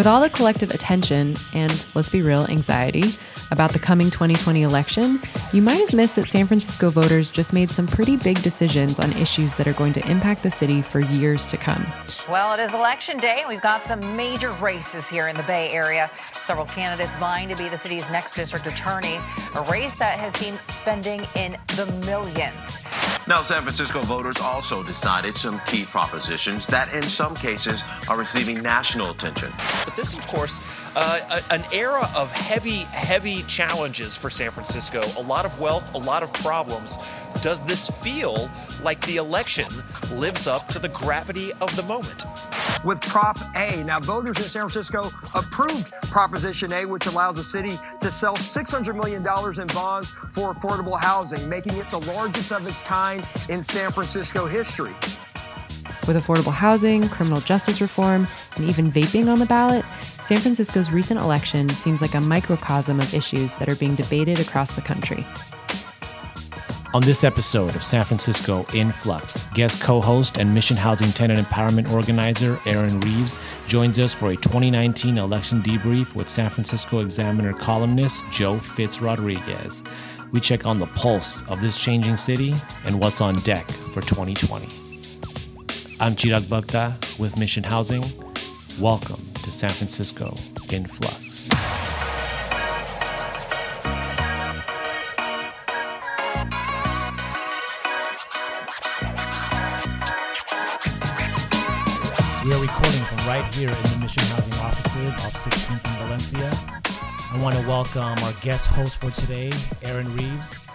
With all the collective attention and, let's be real, anxiety about the coming 2020 election, you might have missed that San Francisco voters just made some pretty big decisions on issues that are going to impact the city for years to come. Well, it is election day, and we've got some major races here in the Bay Area. Several candidates vying to be the city's next district attorney, a race that has seen spending in the millions. Now, San Francisco voters also decided some key propositions that, in some cases, are receiving national attention. But this, of course, uh, a, an era of heavy, heavy challenges for San Francisco. A lot of wealth, a lot of problems. Does this feel like the election lives up to the gravity of the moment? With Prop A. Now, voters in San Francisco approved Proposition A, which allows the city to sell $600 million in bonds for affordable housing, making it the largest of its kind in San Francisco history. With affordable housing, criminal justice reform, and even vaping on the ballot, San Francisco's recent election seems like a microcosm of issues that are being debated across the country. On this episode of San Francisco in Flux, guest co host and Mission Housing Tenant Empowerment Organizer Aaron Reeves joins us for a 2019 election debrief with San Francisco Examiner columnist Joe Fitz Rodriguez. We check on the pulse of this changing city and what's on deck for 2020. I'm Chirag Bhakta with Mission Housing. Welcome to San Francisco in Flux. We are recording from right here in the Mission Housing offices off 16th and Valencia. I want to welcome our guest host for today, Aaron Reeves,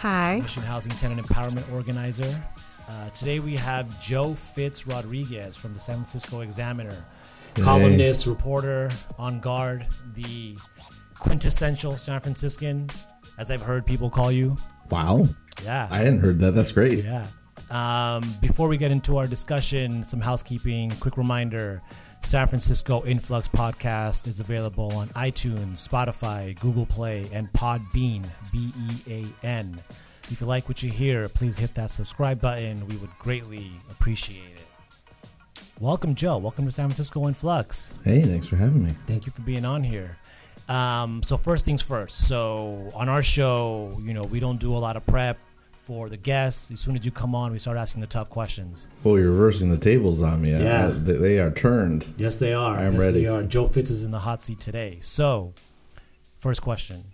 Hi. Mission Housing Tenant Empowerment Organizer. Uh, today we have Joe Fitz Rodriguez from the San Francisco Examiner, columnist, reporter, on guard, the quintessential San Franciscan, as I've heard people call you. Wow. Yeah. I hadn't heard that. That's great. Yeah. Um, before we get into our discussion, some housekeeping. Quick reminder San Francisco in Flux podcast is available on iTunes, Spotify, Google Play, and Podbean, B E A N. If you like what you hear, please hit that subscribe button. We would greatly appreciate it. Welcome, Joe. Welcome to San Francisco in Flux. Hey, thanks for having me. Thank you for being on here. Um, so first things first. So on our show, you know, we don't do a lot of prep for the guests. As soon as you come on, we start asking the tough questions. Well, you're reversing the tables on me. Yeah. Uh, they, they are turned. Yes, they are. I am yes, ready. They are. Joe Fitz is in the hot seat today. So, first question: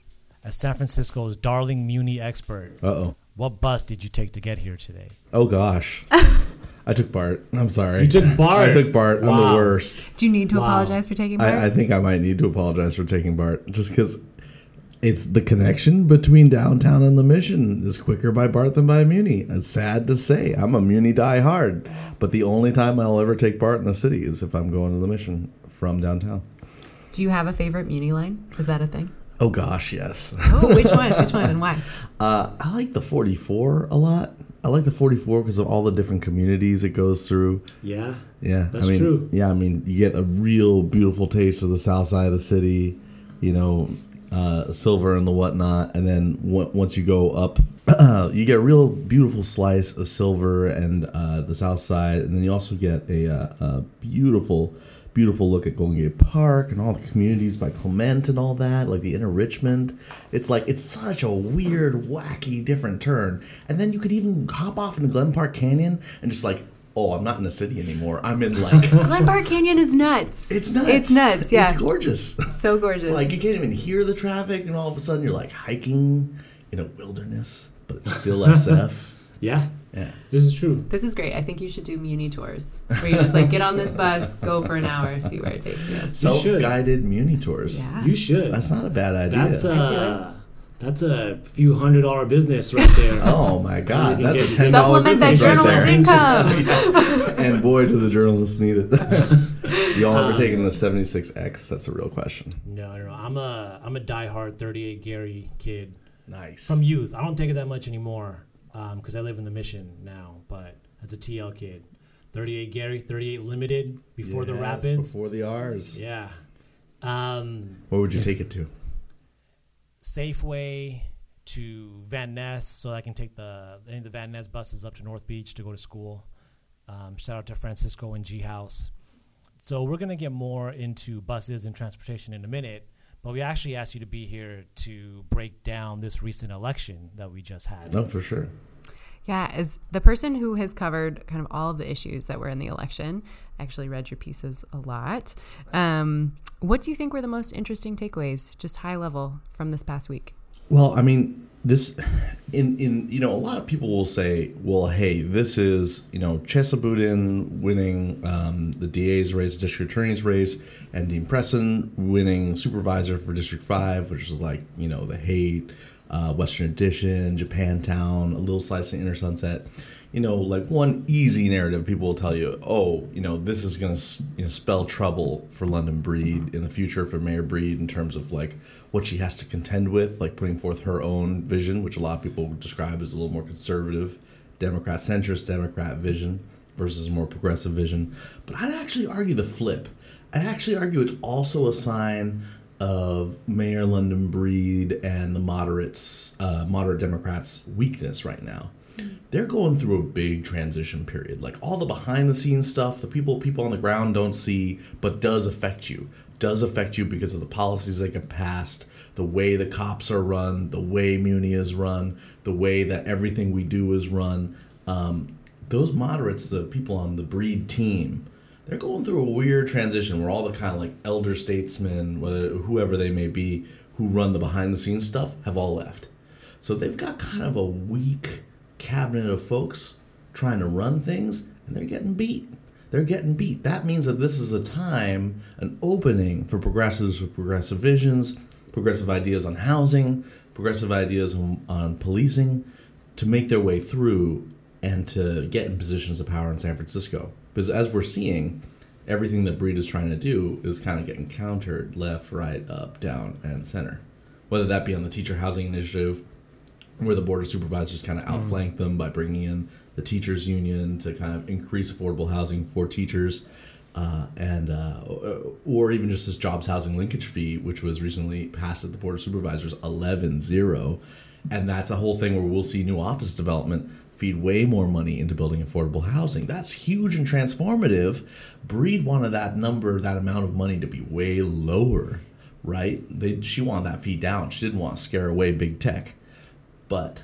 As San Francisco's darling Muni expert, Uh oh. what bus did you take to get here today? Oh gosh. I took Bart. I'm sorry. You took Bart? I took Bart. I'm the worst. Do you need to Wow. apologize for taking Bart? I, I think I might need to apologize for taking Bart just because it's the connection between downtown and the mission is quicker by Bart than by Muni. It's sad to say. I'm a Muni die hard, but the only time I'll ever take Bart in the city is if I'm going to the mission from downtown. Do you have a favorite Muni line? Is that a thing? Oh gosh, yes. Oh, which one? Which one and why? Uh, I like the 44 a lot. I like the 44 because of all the different communities it goes through. Yeah, Yeah, That's I mean, true. Yeah, I mean, you get a real beautiful taste of the south side of the city, you know, uh, silver and the whatnot, and then w- once you go up, you get a real beautiful slice of silver and uh, the south side, and then you also get a, uh, a beautiful, beautiful look at Golden Gate Park and all the communities by Clement and all that, like the inner Richmond. It's like it's such a weird, wacky, different turn, and then you could even hop off into Glen Park Canyon and just like. Oh, I'm not in the city anymore. I'm in like Glen Park Canyon is nuts. it's nuts. It's nuts. Yeah. It's gorgeous. so gorgeous. It's like you can't even hear the traffic, and all of a sudden you're like hiking in a wilderness, but it's still SF. yeah, Yeah. this is true. this is great. I think you should do Muni tours where you just like get on this bus, go for an hour, see where it takes you. Self-guided Muni tours. Yeah. You should. That's not a bad idea. That's uh, that's a few hundred dollar business right there. oh my god, You can that's a get- ten dollar Supplement that business right journalist there. income. and boy, do the journalists need it. Y'all Um, ever taken the 76X? That's a real question. No, no, no. I'm a I'm a diehard 38 Geary kid Nice. from youth. I don't take it that much anymore because I live in the Mission now. But as a TL kid, 38 Geary, 38 Limited before the Rapids. Before the R's. Yeah. Um, Where would you take it to? Safeway to Van Ness, so I can take the any of the Van Ness buses up to North Beach to go to school. Um, shout out to Francisco and G House. So we're to get more into buses and transportation in a minute, but we actually asked you to be here to break down this recent election that we just had. No, for sure. Yeah, as the person who has covered kind of all of the issues that were in the election, I actually read your pieces a lot. Um, what do you think were the most interesting takeaways, just high level, from this past week? Well, I mean, this in in you know a lot of people will say, well, hey, this is you know Chesa Boudin winning um, the DA's race, district attorney's race, and Dean Preston winning supervisor for District Five, which is like you know the hate, uh, Western Addition, Japantown, a little slice of Inner Sunset. You know, like one easy narrative, people will tell you, oh, you know, this is going to you know, spell trouble for London Breed in the future for Mayor Breed in terms of like what she has to contend with, like putting forth her own vision, which a lot of people would describe as a little more conservative, Democrat centrist Democrat vision versus a more progressive vision. But I'd actually argue the flip. I'd actually argue it's also a sign of Mayor London Breed and the moderates, uh, moderate Democrats' weakness right now. They're going through a big transition period. Like all the behind the scenes stuff, the people people on the ground don't see, but does affect you. Does affect you because of the policies that get passed, the way the cops are run, the way Muni is run, the way that everything we do is run. Um, those moderates, the people on the Breed team, they're going through a weird transition where all the kind of like elder statesmen, whether whoever they may be, who run the behind the scenes stuff, have all left. So they've got kind of a weak cabinet of folks trying to run things, and they're getting beat. They're getting beat. That means that this is a time, an opening for progressives with progressive visions, progressive ideas on housing, progressive ideas on, on policing, to make their way through and to get in positions of power in San Francisco. Because as we're seeing, everything that Breed is trying to do is kind of getting countered left, right, up, down, and center. Whether that be on the teacher housing initiative, where the board of supervisors kind of outflank them by bringing in the teachers union to kind of increase affordable housing for teachers uh, and uh, or even just this jobs housing linkage fee which was recently passed at the board of supervisors 11-0 and that's a whole thing where we'll see new office development feed way more money into building affordable housing that's huge and transformative breed wanted that number that amount of money to be way lower right they, she wanted that fee down she didn't want to scare away big tech but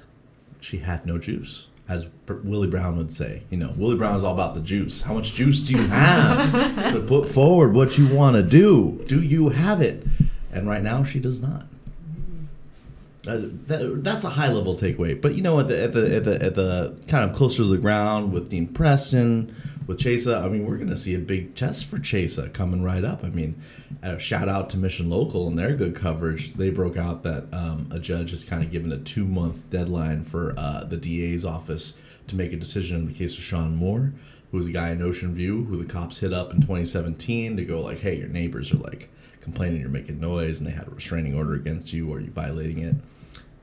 she had no juice. As Willie Brown would say, you know, Willie Brown is all about the juice. How much juice do you have to put forward what you want to do? Do you have it? And right now, she does not. That, that's a high level takeaway. But you know, at the at the at the at the kind of closer to the ground with Dean Preston, with Chesa, I mean, we're going to see a big test for Chesa coming right up. I mean, shout out to Mission Local and their good coverage. They broke out that um, a judge has kind of given a two month deadline for uh, the DA's office to make a decision in the case of Sean Moore, who was a guy in Ocean View who the cops hit up in 2017 to go like, hey, your neighbors are like complaining you're making noise and they had a restraining order against you or you violating it.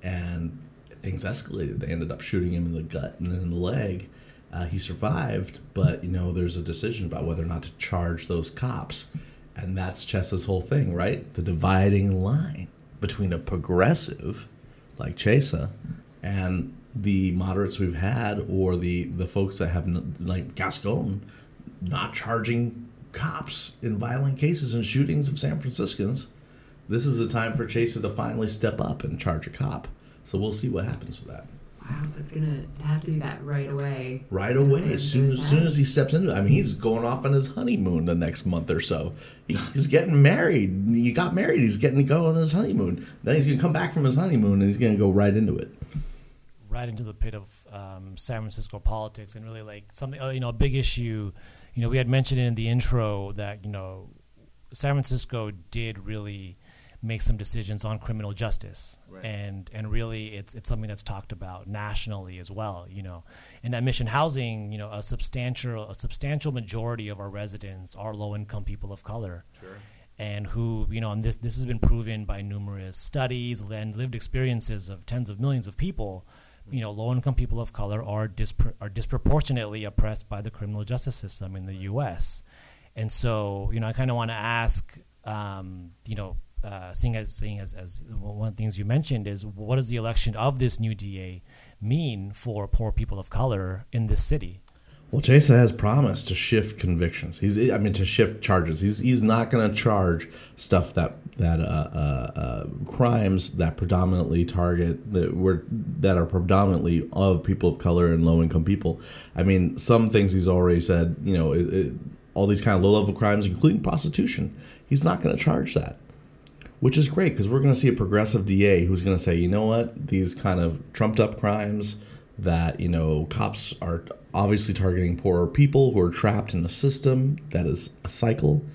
And things escalated. They ended up shooting him in the gut and in the leg uh, he survived, but you know, there's a decision about whether or not to charge those cops, and that's Chesa's whole thing, right? The dividing line between a progressive like Chesa and the moderates we've had, or the the folks that have like Gascon, not charging cops in violent cases and shootings of San Franciscans. This is the time for Chesa to finally step up and charge a cop. So we'll see what happens with that wow, that's gonna have to do that right away. Right away, as soon as, soon as he steps into it. I mean, he's going off on his honeymoon the next month or so. He, he's getting married. He got married. He's getting to go on his honeymoon. Then he's gonna come back from his honeymoon and he's gonna go right into it. Right into the pit of um, San Francisco politics and really like something. Uh, you know, a big issue. You know, we had mentioned in the intro that you know San Francisco did really make some decisions on criminal justice, right. and and really it's it's something that's talked about nationally as well. You know, in that mission housing, you know, a substantial a substantial majority of our residents are low income people of color. Sure. And who, you know, and this this has been proven by numerous studies and lived experiences of tens of millions of people. You know, low income people of color are dispro- are disproportionately oppressed by the criminal justice system in the U.S. And so, you know, I kind of want to ask, um, you know, uh, seeing as seeing as, as one of the things you mentioned is what does the election of this new DA mean for poor people of color in this city? Well, Chesa has promised to shift convictions. He's, I mean, to shift charges. He's he's not going to charge stuff that that uh, uh, uh, crimes that predominantly target that were that are predominantly of people of color and low income people. I mean, some things he's already said. You know, it, it, all these kind of low level crimes, including prostitution. He's not going to charge that, which is great because we're going to see a progressive DA who's going to say, you know what, these kind of trumped up crimes that you know cops are obviously targeting poorer people who are trapped in a system that is a cycle.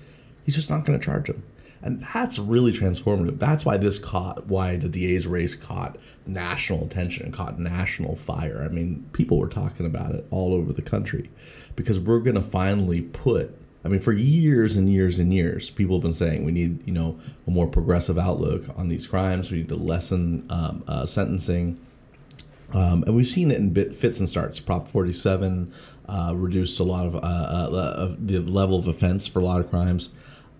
He's just not going to charge them. And that's really transformative. That's why this caught, why the DA's race caught national attention and caught national fire. I mean, people were talking about it all over the country because we're going to finally put, I mean, for years and years and years, people have been saying we need, you know, a more progressive outlook on these crimes. We need to lessen um, uh, sentencing um, and we've seen it in bit fits and starts. Prop 47 uh, reduced a lot of, uh, uh, the level of offense for a lot of crimes.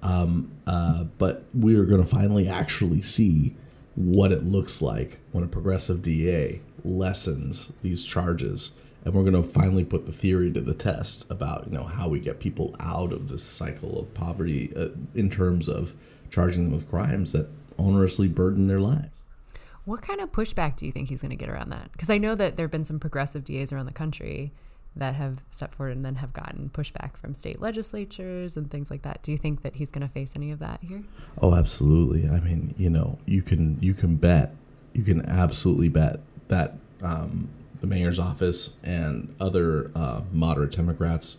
Um, uh, but we are going to finally actually see what it looks like when a progressive DA lessens these charges. And we're going to finally put the theory to the test about you know how we get people out of this cycle of poverty uh, in terms of charging them with crimes that onerously burden their lives. What kind of pushback do you think he's going to get around that? Because I know that there have been some progressive DAs around the country that have stepped forward and then have gotten pushback from state legislatures and things like that. Do you think that he's going to face any of that here? Oh, absolutely. I mean, you know, you can you can bet, you can absolutely bet that um, the mayor's office and other uh, moderate Democrats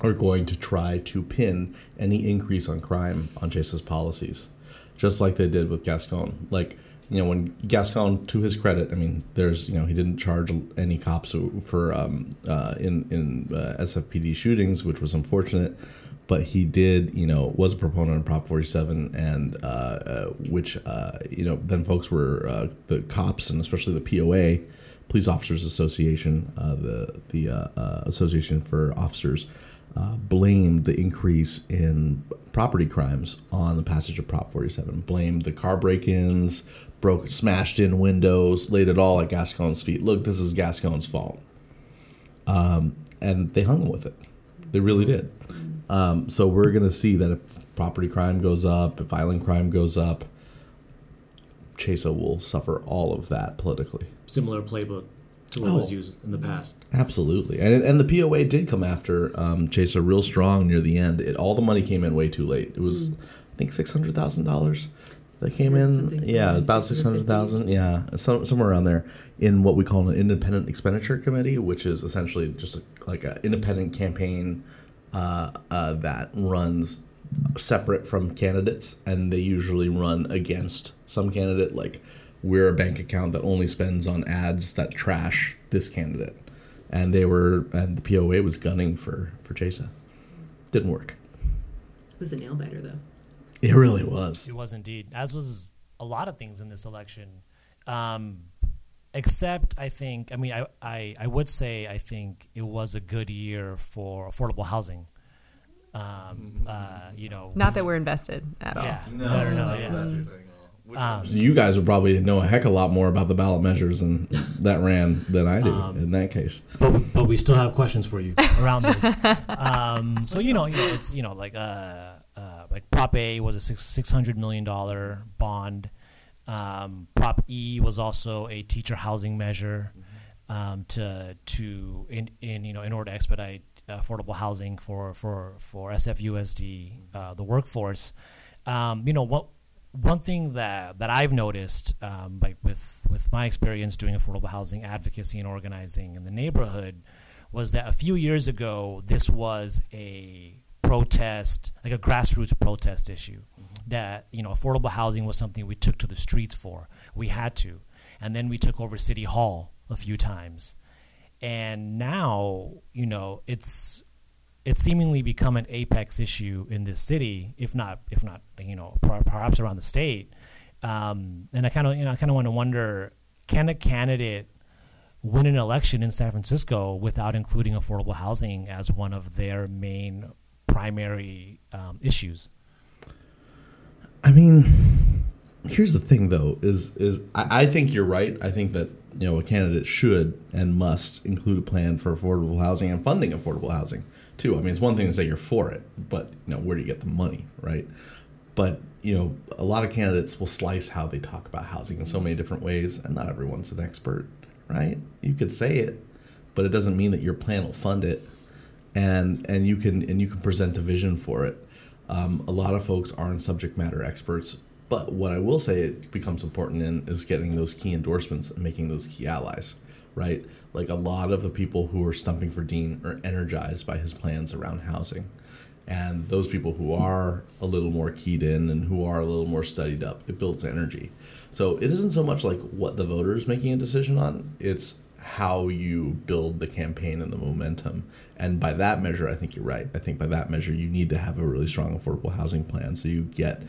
are going to try to pin any increase on crime on Chesa's policies, just like they did with Gascon. Like you know, when Gascon, to his credit, I mean, there's, you know, he didn't charge any cops for um, uh, in in uh, SFPD shootings, which was unfortunate, but he did, you know, was a proponent of Prop 47, and uh, uh which, uh, you know, then folks were uh, the cops and especially the POA, Police Officers Association, the the Association for Officers. blamed the increase in property crimes on the passage of Prop 47. Blamed the car break-ins, broke, smashed in windows, laid it all at Gascon's feet. Look, this is Gascon's fault. Um, and they hung with it. They really did. Um, so we're to see that if property crime goes up, if violent crime goes up, Chesa will suffer all of that politically. Similar playbook to what oh, was used in the past. Absolutely, and and the POA did come after um, Chesa real strong near the end. It all the money came in way too late. It was, mm. I think, six hundred thousand dollars that came in. Yeah, about six hundred thousand. Yeah, some, somewhere around there in what we call an independent expenditure committee, which is essentially just a, like an independent campaign uh, uh, that runs separate from candidates, and they usually run against some candidate. Like we're a bank account that only spends on ads that trash this candidate, and they were and the POA was gunning for for Chesa. Didn't work. It was a nail biter though. It really was. It was indeed, as was a lot of things in this election. Um, except, I think, I mean, I, I, I would say I think it was a good year for affordable housing. Um, uh, you know, not that we're invested at all. Yeah, no, no, no, no yeah. Mm-hmm. Um, you guys would probably know a heck of a lot more about the ballot measures and that ran than I do um, in that case. But, but we still have questions for you around this. um, so you know, you know, it's you know like uh, like Prop A was a six six hundred million dollar bond. Um, Prop E was also a teacher housing measure um, to to in, in you know in order to expedite affordable housing for for for SFUSD uh, the workforce. Um, you know what one thing that that I've noticed, um, like with with my experience doing affordable housing advocacy and organizing in the neighborhood, was that a few years ago this was a protest, like a grassroots protest issue. Mm-hmm. That you know, affordable housing was something we took to the streets for. We had to, and then we took over City Hall a few times, and now you know it's it's seemingly become an apex issue in this city, if not if not you know perhaps around the state. Um, and I kind of you know I kind of want to wonder can a candidate win an election in San Francisco without including affordable housing as one of their main primary um, issues. I mean, here's the thing, though: is is I, I, think you're right. I think that you know, a candidate should and must include a plan for affordable housing and funding affordable housing too. I mean, it's one thing to say you're for it, but you know, where do you get the money, right? But you know, a lot of candidates will slice how they talk about housing in so many different ways, and not everyone's an expert, right? You could say it, but it doesn't mean that your plan will fund it, and and you can and you can present a vision for it. Um, a lot of folks aren't subject matter experts, but what I will say it becomes important in is getting those key endorsements and making those key allies, right? Like a lot of the people who are stumping for Dean are energized by his plans around housing. And those people who are a little more keyed in and who are a little more studied up, it builds energy. So it isn't so much like what the voter is making a decision on, it's how you build the campaign and the momentum. And by that measure, I think you're right. I think by that measure, you need to have a really strong affordable housing plan so you get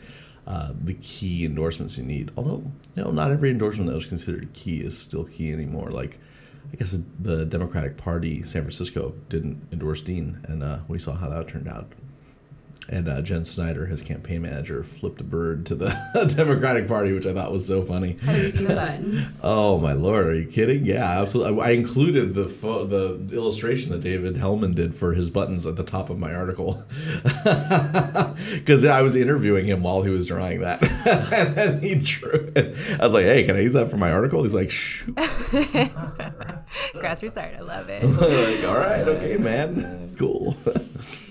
uh, the key endorsements you need. Although, you know, not every endorsement that was considered key is still key anymore. Like, I guess the Democratic Party, San Francisco, didn't endorse Dean, and uh, we saw how that turned out and uh, Jen Snyder, his campaign manager, flipped a bird to the Democratic Party, which I thought was so funny. How do you see the buttons? oh my lord, are you kidding? Yeah, absolutely. I included the fo- the illustration that David Hellman did for his buttons at the top of my article because I was interviewing him while he was drawing that, and then he drew it. I was like, "Hey, can I use that for my article?" He's like, "Shh." Grassroots art, I love it. like, all right, okay, man, it's cool.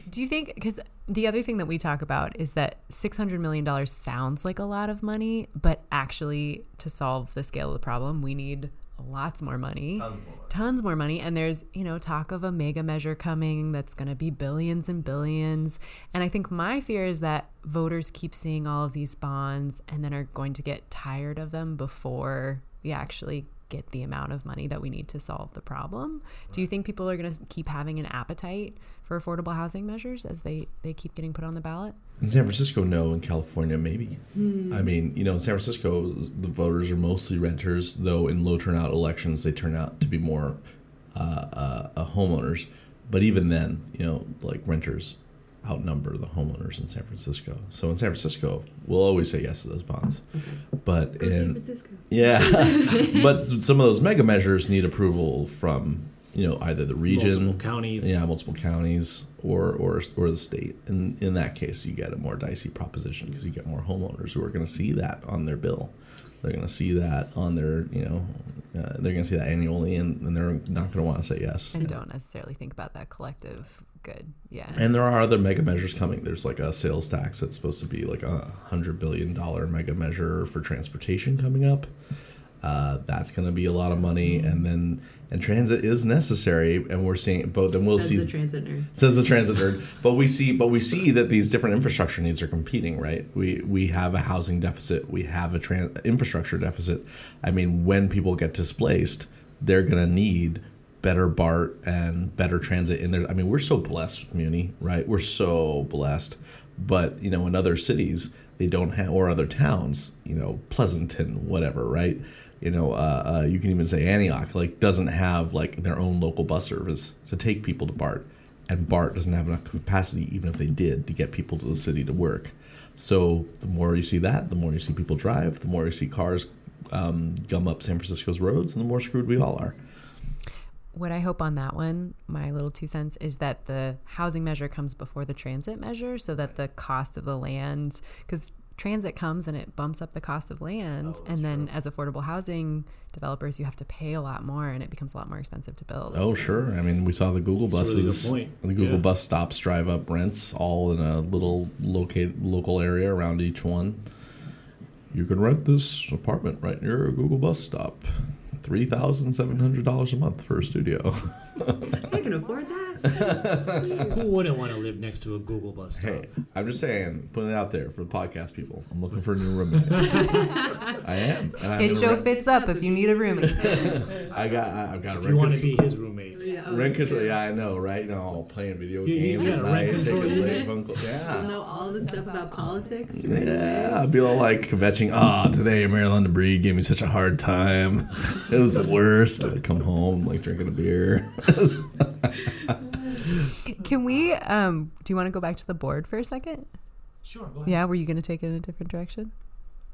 Do you think because the other thing that we talk about is that six hundred million dollars sounds like a lot of money, but actually to solve the scale of the problem, we need lots more money, tons more money, tons more money. and there's you know talk of a mega measure coming that's going to be billions and billions. And I think my fear is that voters keep seeing all of these bonds and then are going to get tired of them before we actually get the amount of money that we need to solve the problem. Do you think people are going to keep having an appetite for affordable housing measures as they, they keep getting put on the ballot? In San Francisco, no. In California, maybe. Hmm. I mean, you know, in San Francisco, the voters are mostly renters, though in low turnout elections, they turn out to be more uh, uh, uh homeowners. But even then, you know, like renters outnumber the homeowners in San Francisco. So in San Francisco, we'll always say yes to those bonds. Okay. But Go in yeah, but some of those mega measures need approval from you know either the region, multiple counties, yeah, multiple counties, or or or the state. And in that case, you get a more dicey proposition because you get more homeowners who are going to see that on their bill. They're going to see that on their, you know, uh, they're going to see that annually, and, and they're not going to want to say yes. And don't necessarily think about that collective good. Yeah. And there are other mega measures coming. There's like a sales tax that's supposed to be like a hundred billion dollar mega measure for transportation coming up. Uh, that's going to be a lot of money, and then and transit is necessary, and we're seeing both. And we'll says see. The transit nerd says the transit nerd, but we see, but we see that these different infrastructure needs are competing, right? We we have a housing deficit, we have a trans- infrastructure deficit. I mean, when people get displaced, they're going to need better BART and better transit in there. I mean, we're so blessed with Muni, right? We're so blessed. But, you know, in other cities, they don't have, or other towns, you know, Pleasanton, whatever, right? You know, uh, uh, you can even say Antioch, like, doesn't have, like, their own local bus service to take people to BART. And BART doesn't have enough capacity, even if they did, to get people to the city to work. So the more you see that, the more you see people drive, the more you see cars um, gum up San Francisco's roads, and the more screwed we all are what I hope on that one, my little two cents, is that the housing measure comes before the transit measure so that the cost of the land, because transit comes and it bumps up the cost of land. Oh, and then true. as affordable housing developers, you have to pay a lot more and it becomes a lot more expensive to build. Oh, sure. I mean, we saw the Google buses, really the Google yeah. bus stops drive up rents all in a little located local area around each one. You can rent this apartment right near a Google bus stop three thousand seven hundred dollars a month for a studio. I can afford that. Who wouldn't want to live next to a Google bus stop? Hey, I'm just saying, putting it out there for the podcast people. I'm looking for a new roommate. I am. And Joe Fitz up if you need a roommate. I got. I, have got. If you want to be his roommate. Yeah, oh, rent control. Yeah, I know, right? No, playing video you, games you at night, taking late phone. Yeah. you know all the stuff about politics. Right yeah, I'd be all like kvetching. Ah, oh, today Maryland Breed gave me such a hard time. It was the worst. I'd come home like drinking a beer. Can we? Um, do you want to go back to the board for a second? Sure. Yeah, were you going to take it in a different direction?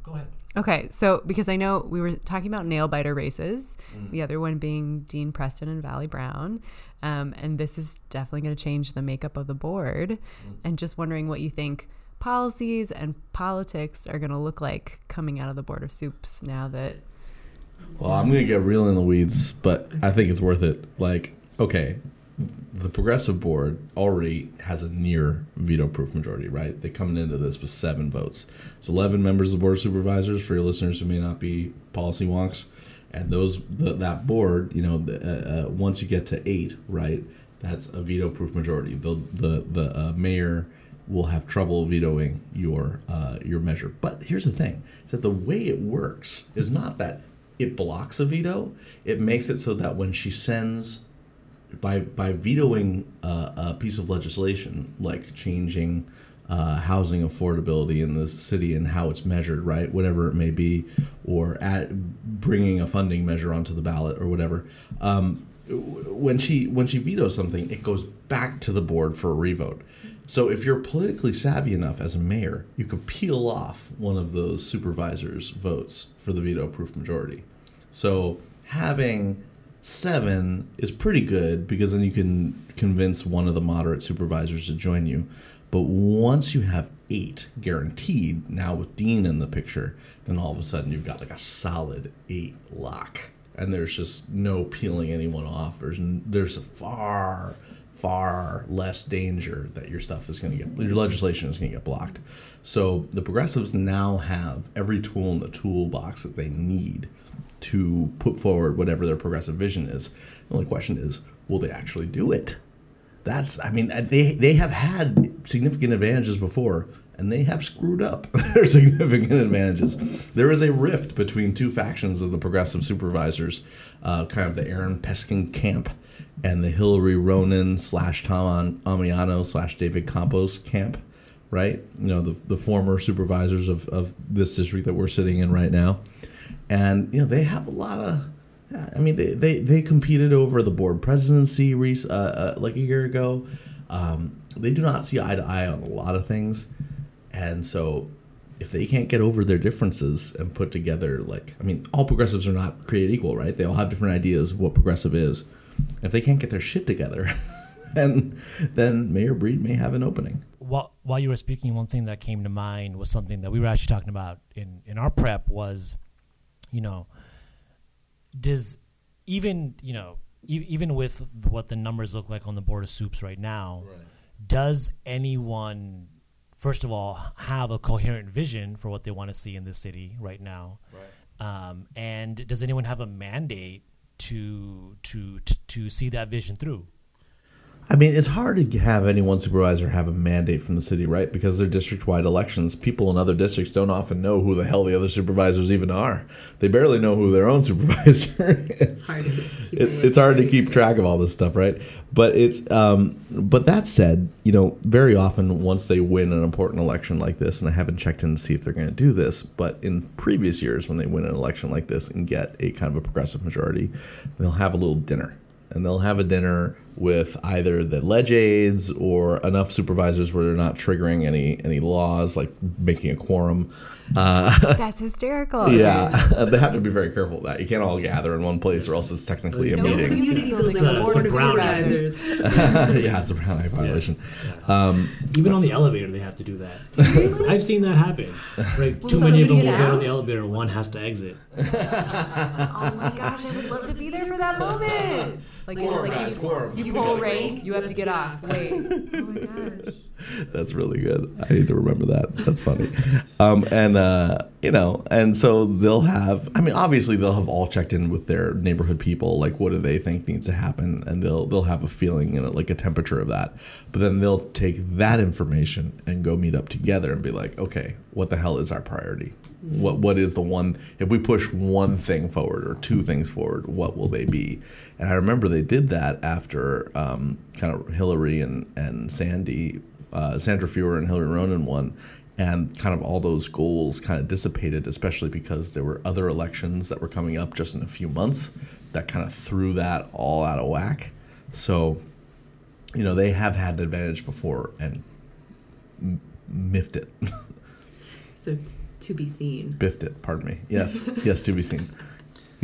Go ahead. Okay, so because I know we were talking about nail biter races, the other one being Dean Preston and Vallie Brown, um, and this is definitely going to change the makeup of the board. And just wondering what you think policies and politics are going to look like coming out of the Board of Soups now that Well, I'm gonna get real in the weeds, but I think it's worth it. Like, okay, the progressive board already has a near veto-proof majority, right? They coming into this with seven votes. It's 11 members of the board of supervisors for your listeners who may not be policy wonks, and those the, that board, you know, the, uh, uh, once you get to eight, right? That's a veto-proof majority. The the the uh, mayor will have trouble vetoing your uh, your measure. But here's the thing: is that the way it works is not that it blocks a veto. It makes it so that when she sends by by vetoing a piece of legislation like changing uh, housing affordability in the city and how it's measured, right? Whatever it may be, or at bringing a funding measure onto the ballot or whatever. Um, when she when she vetoes something, it goes back to the board for a revote. So if you're politically savvy enough as a mayor, you could peel off one of those supervisors' votes for the veto-proof majority. So having seven is pretty good because then you can convince one of the moderate supervisors to join you. But once you have eight guaranteed, now with Dean in the picture, then all of a sudden you've got like a solid eight lock, and there's just no peeling anyone off. There's there's a far far less danger that your stuff is going to get your legislation is going to get blocked. So the progressives now have every tool in the toolbox that they need to put forward whatever their progressive vision is. The only question is, will they actually do it? That's, I mean, they they have had significant advantages before, and they have screwed up their significant advantages. There is a rift between two factions of the progressive supervisors, uh, kind of the Aaron Peskin camp and the Hillary Ronan slash Tom Ammiano slash David Campos camp, right? You know, the, the former supervisors of, of this district that we're sitting in right now and you know they have a lot of i mean they they, they competed over the board presidency uh, uh, like a year ago. Um, they do not see eye to eye on a lot of things. And so if they can't get over their differences and put together like i mean all progressives are not created equal right? They all have different ideas of what progressive is. If they can't get their shit together and then mayor breed may have an opening. While while you were speaking, one thing that came to mind was something that we were actually talking about in in our prep was, you know, does even you know e- even with what the numbers look like on the board of soups right now, does anyone first of all have a coherent vision for what they want to see in this city right now? Right. Um, and does anyone have a mandate to to to, to see that vision through? I mean, it's hard to have any one supervisor have a mandate from the city, right? Because they're district-wide elections. People in other districts don't often know who the hell the other supervisors even are. They barely know who their own supervisor is. hard to keep it it's hard to keep track of all this stuff, right? But it's, um, but that said, you know, very often once they win an important election like this, and I haven't checked in to see if they're going to do this, but in previous years when they win an election like this and get a kind of a progressive majority, they'll have a little dinner and they'll have a dinner with either the ledge aides or enough supervisors where they're not triggering any any laws like making a quorum. Uh, That's hysterical. yeah, they have to be very careful of that. You can't all gather in one place, or else it's technically a meeting. Community building It's on a- the it's board a of Brown Act. yeah, it's a Brown Act violation. Um, Even on the elevator, they have to do that. I've seen that happen. Right, too many of them somebody will get get on the elevator, and one has to exit. Oh my gosh, I would love to be there for that moment. Like, is it Quorum, like guys, you, quorum. you pull rank, you have to get off. Wait. Oh my gosh. That's really good. I need to remember that. That's funny. Um, and uh, you know, and so they'll have. I mean, obviously they'll have all checked in with their neighborhood people. Like, what do they think needs to happen? And they'll they'll have a feeling and like a temperature of that. But then they'll take that information and go meet up together and be like, okay, what the hell is our priority? What what is the one? If we push one thing forward or two things forward, what will they be? And I remember they did that after um, kind of Hillary and and Sandy uh, Sandra Fewer and Hillary Ronan won, and kind of all those goals kind of dissipated, especially because there were other elections that were coming up just in a few months that kind of threw that all out of whack. So, you know, they have had an advantage before and m- miffed it. So, To be seen. Biffed it. Pardon me. Yes, yes, to be seen.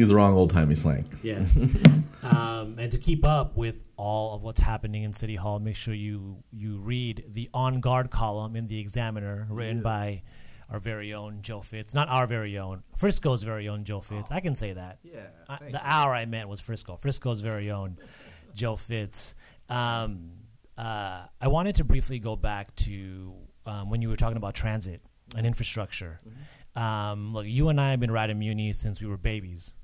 He's the wrong old timey slang. Yes. um, and to keep up with all of what's happening in City Hall, make sure you you read the On Guard column in the Examiner, written by our very own Joe Fitz. Not our very own, Frisco's very own Joe Fitz. I can say that. Yeah, I, the our I meant was Frisco. Frisco's very own Joe Fitz. Um, uh, I wanted to briefly go back to um, when you were talking about transit and infrastructure. Um, look, you and I have been riding Muni since we were babies,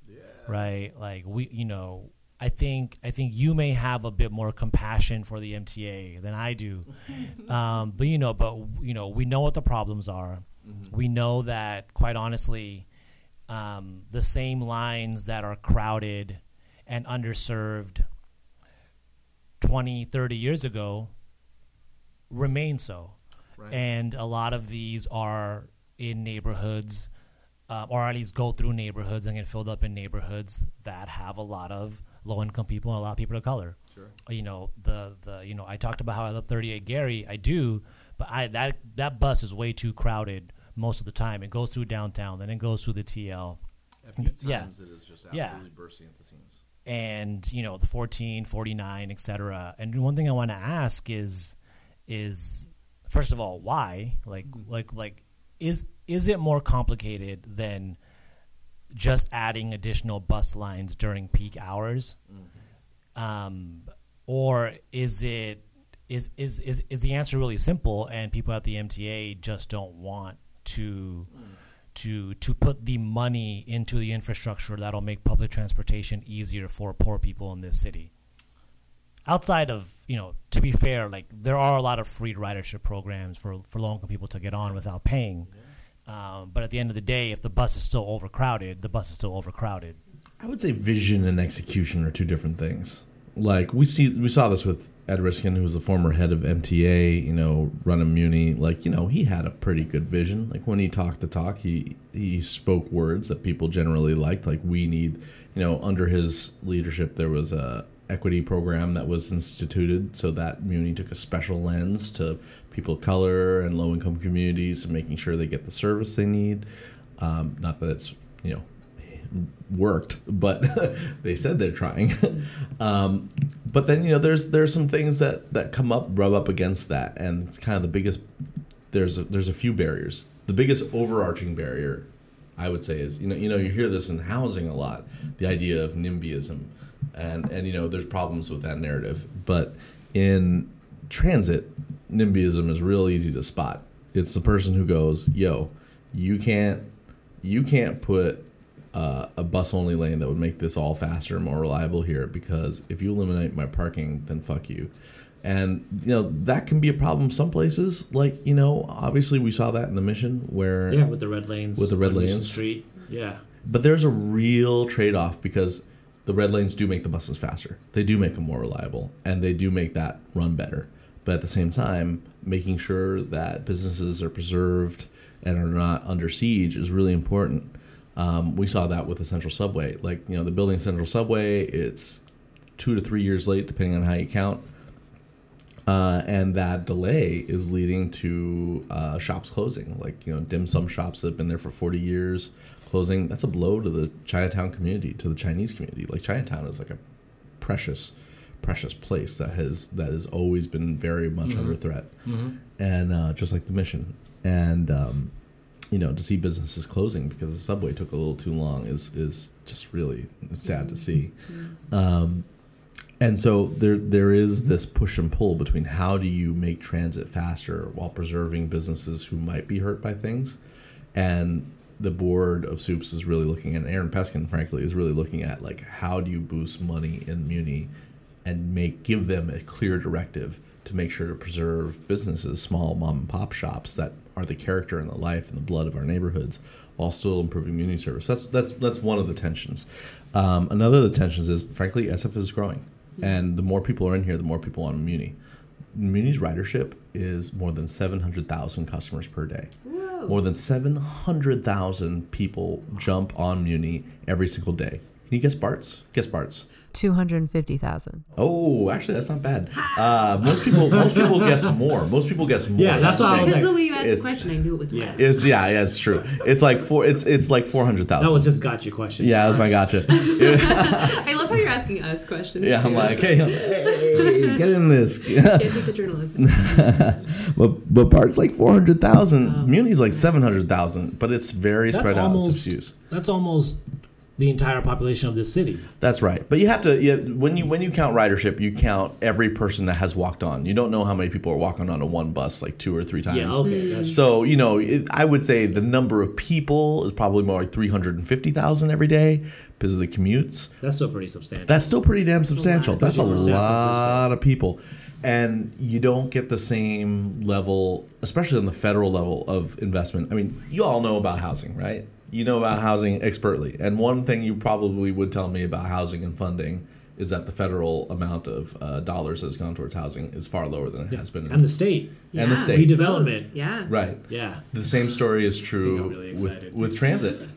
right? Like we, you know, I think I think you may have a bit more compassion for the MTA than I do, um, but you know, but you know, we know what the problems are. We know that, quite honestly, um, the same lines that are crowded and underserved 20, 30 years ago remain so. And a lot of these are in neighborhoods, uh, or at least go through neighborhoods and get filled up in neighborhoods that have a lot of low income people and a lot of people of color. Sure. You know, the, the you know, I talked about how I love 38 Geary. I do, but I that that bus is way too crowded most of the time. It goes through downtown, then it goes through the TL. Yeah. it is just Yeah. absolutely bursting at the seams. and you know the 14 49 etc and one thing i want to ask is is first of all why like like like is is it more complicated than just adding additional bus lines during peak hours um or is it is, is is is the answer really simple and people at the MTA just don't want to to to put the money into the infrastructure that'll make public transportation easier for poor people in this city. Outside of you know, to be fair, like there are a lot of free ridership programs for for low income people to get on without paying. Um, but at the end of the day, if the bus is still overcrowded, the bus is still overcrowded. I would say vision and execution are two different things. Like we see, we saw this with Ed Reiskin, who was the former head of MTA. You know, running Muni. Like you know, he had a pretty good vision. Like when he talked the talk, he he spoke words that people generally liked. Like we need, you know, under his leadership, there was a equity program that was instituted so that Muni took a special lens to people of color and low income communities and making sure they get the service they need. Um, not that it's you know worked, but they said they're trying. um, but then you know, there's there's some things that that come up, rub up against that, and it's kind of the biggest. There's a, there's a few barriers. The biggest overarching barrier, I would say, is you know you know you hear this in housing a lot, the idea of NIMBYism, and and you know there's problems with that narrative, but in transit, NIMBYism is real easy to spot. It's the person who goes, "Yo, you can't, you can't put uh, a bus only lane that would make this all faster and more reliable here because if you eliminate my parking, then fuck you." And you know that can be a problem some places. Like you know, obviously we saw that in the mission where Yeah, with the red lanes. With the red lanes. Street. Yeah. but there's a real trade-off because the red lanes do make the buses faster. They do make them more reliable, and they do make that run better. But at the same time, making sure that businesses are preserved and are not under siege is really important. Um, we saw that with the Central Subway. Like you know, the building Central Subway, it's two to three years late, depending on how you count. Uh, and that delay is leading to uh, shops closing, like you know dim sum shops that have been there for 40 years closing. That's a blow to the Chinatown community, to the Chinese community. Like Chinatown is like a precious, precious place that has that has always been very much under threat, and uh, just like the mission, and um, you know to see businesses closing because the subway took a little too long is is just really sad to see. Um, and so there there is this push and pull between how do you make transit faster while preserving businesses who might be hurt by things, and the board of soups is really looking and Aaron Peskin frankly is really looking at like how do you boost money in Muni and make give them a clear directive to make sure to preserve businesses, small mom and pop shops that are the character and the life and the blood of our neighborhoods, while still improving Muni service. That's that's that's one of the tensions. Um, another of the tensions is frankly SF is growing, and the more people are in here, the more people on Muni. Muni's ridership is more than seven hundred thousand customers per day. More than seven hundred thousand people jump on Muni every single day Can you guess Bart's? Guess Bart's. Two hundred fifty thousand. Oh, actually, that's not bad. Uh, most people, most people guess more. Most people guess more. Yeah, that's what I was Because like. the way you asked the It's- question, I knew it was Yeah. less. It's yeah, yeah, it's true. It's like four. It's it's like four hundred That thousand. was just gotcha question. yeah, that was my gotcha. I love how you're asking us questions. yeah, I'm too. like, hey, hey, get in this. Can't take the journalism. but but Bart's like four hundred thousand. Muni's like seven hundred thousand. But it's very That's spread out. It's almost diffuse. that's almost the entire population of this city. That's right. But you have to yeah, when you when you count ridership, you count every person that has walked on. You don't know how many people are walking on a one bus like two or three times. Yeah, okay. That's, So you know, it, I would say the number of people is probably more like three hundred and fifty thousand every day because of the commutes. that's still pretty substantial. That's still pretty damn substantial. That's a Especially for San lot of people, and you don't get the same level, especially on the federal level of investment. I mean, you all know about housing, right? You know about housing expertly, and one thing you probably would tell me about housing and funding is that the federal amount of uh, dollars that has gone towards housing is far lower than it has been. and the state And the state. redevelopment. Yeah. right. Yeah. The same story is true really with, with transit.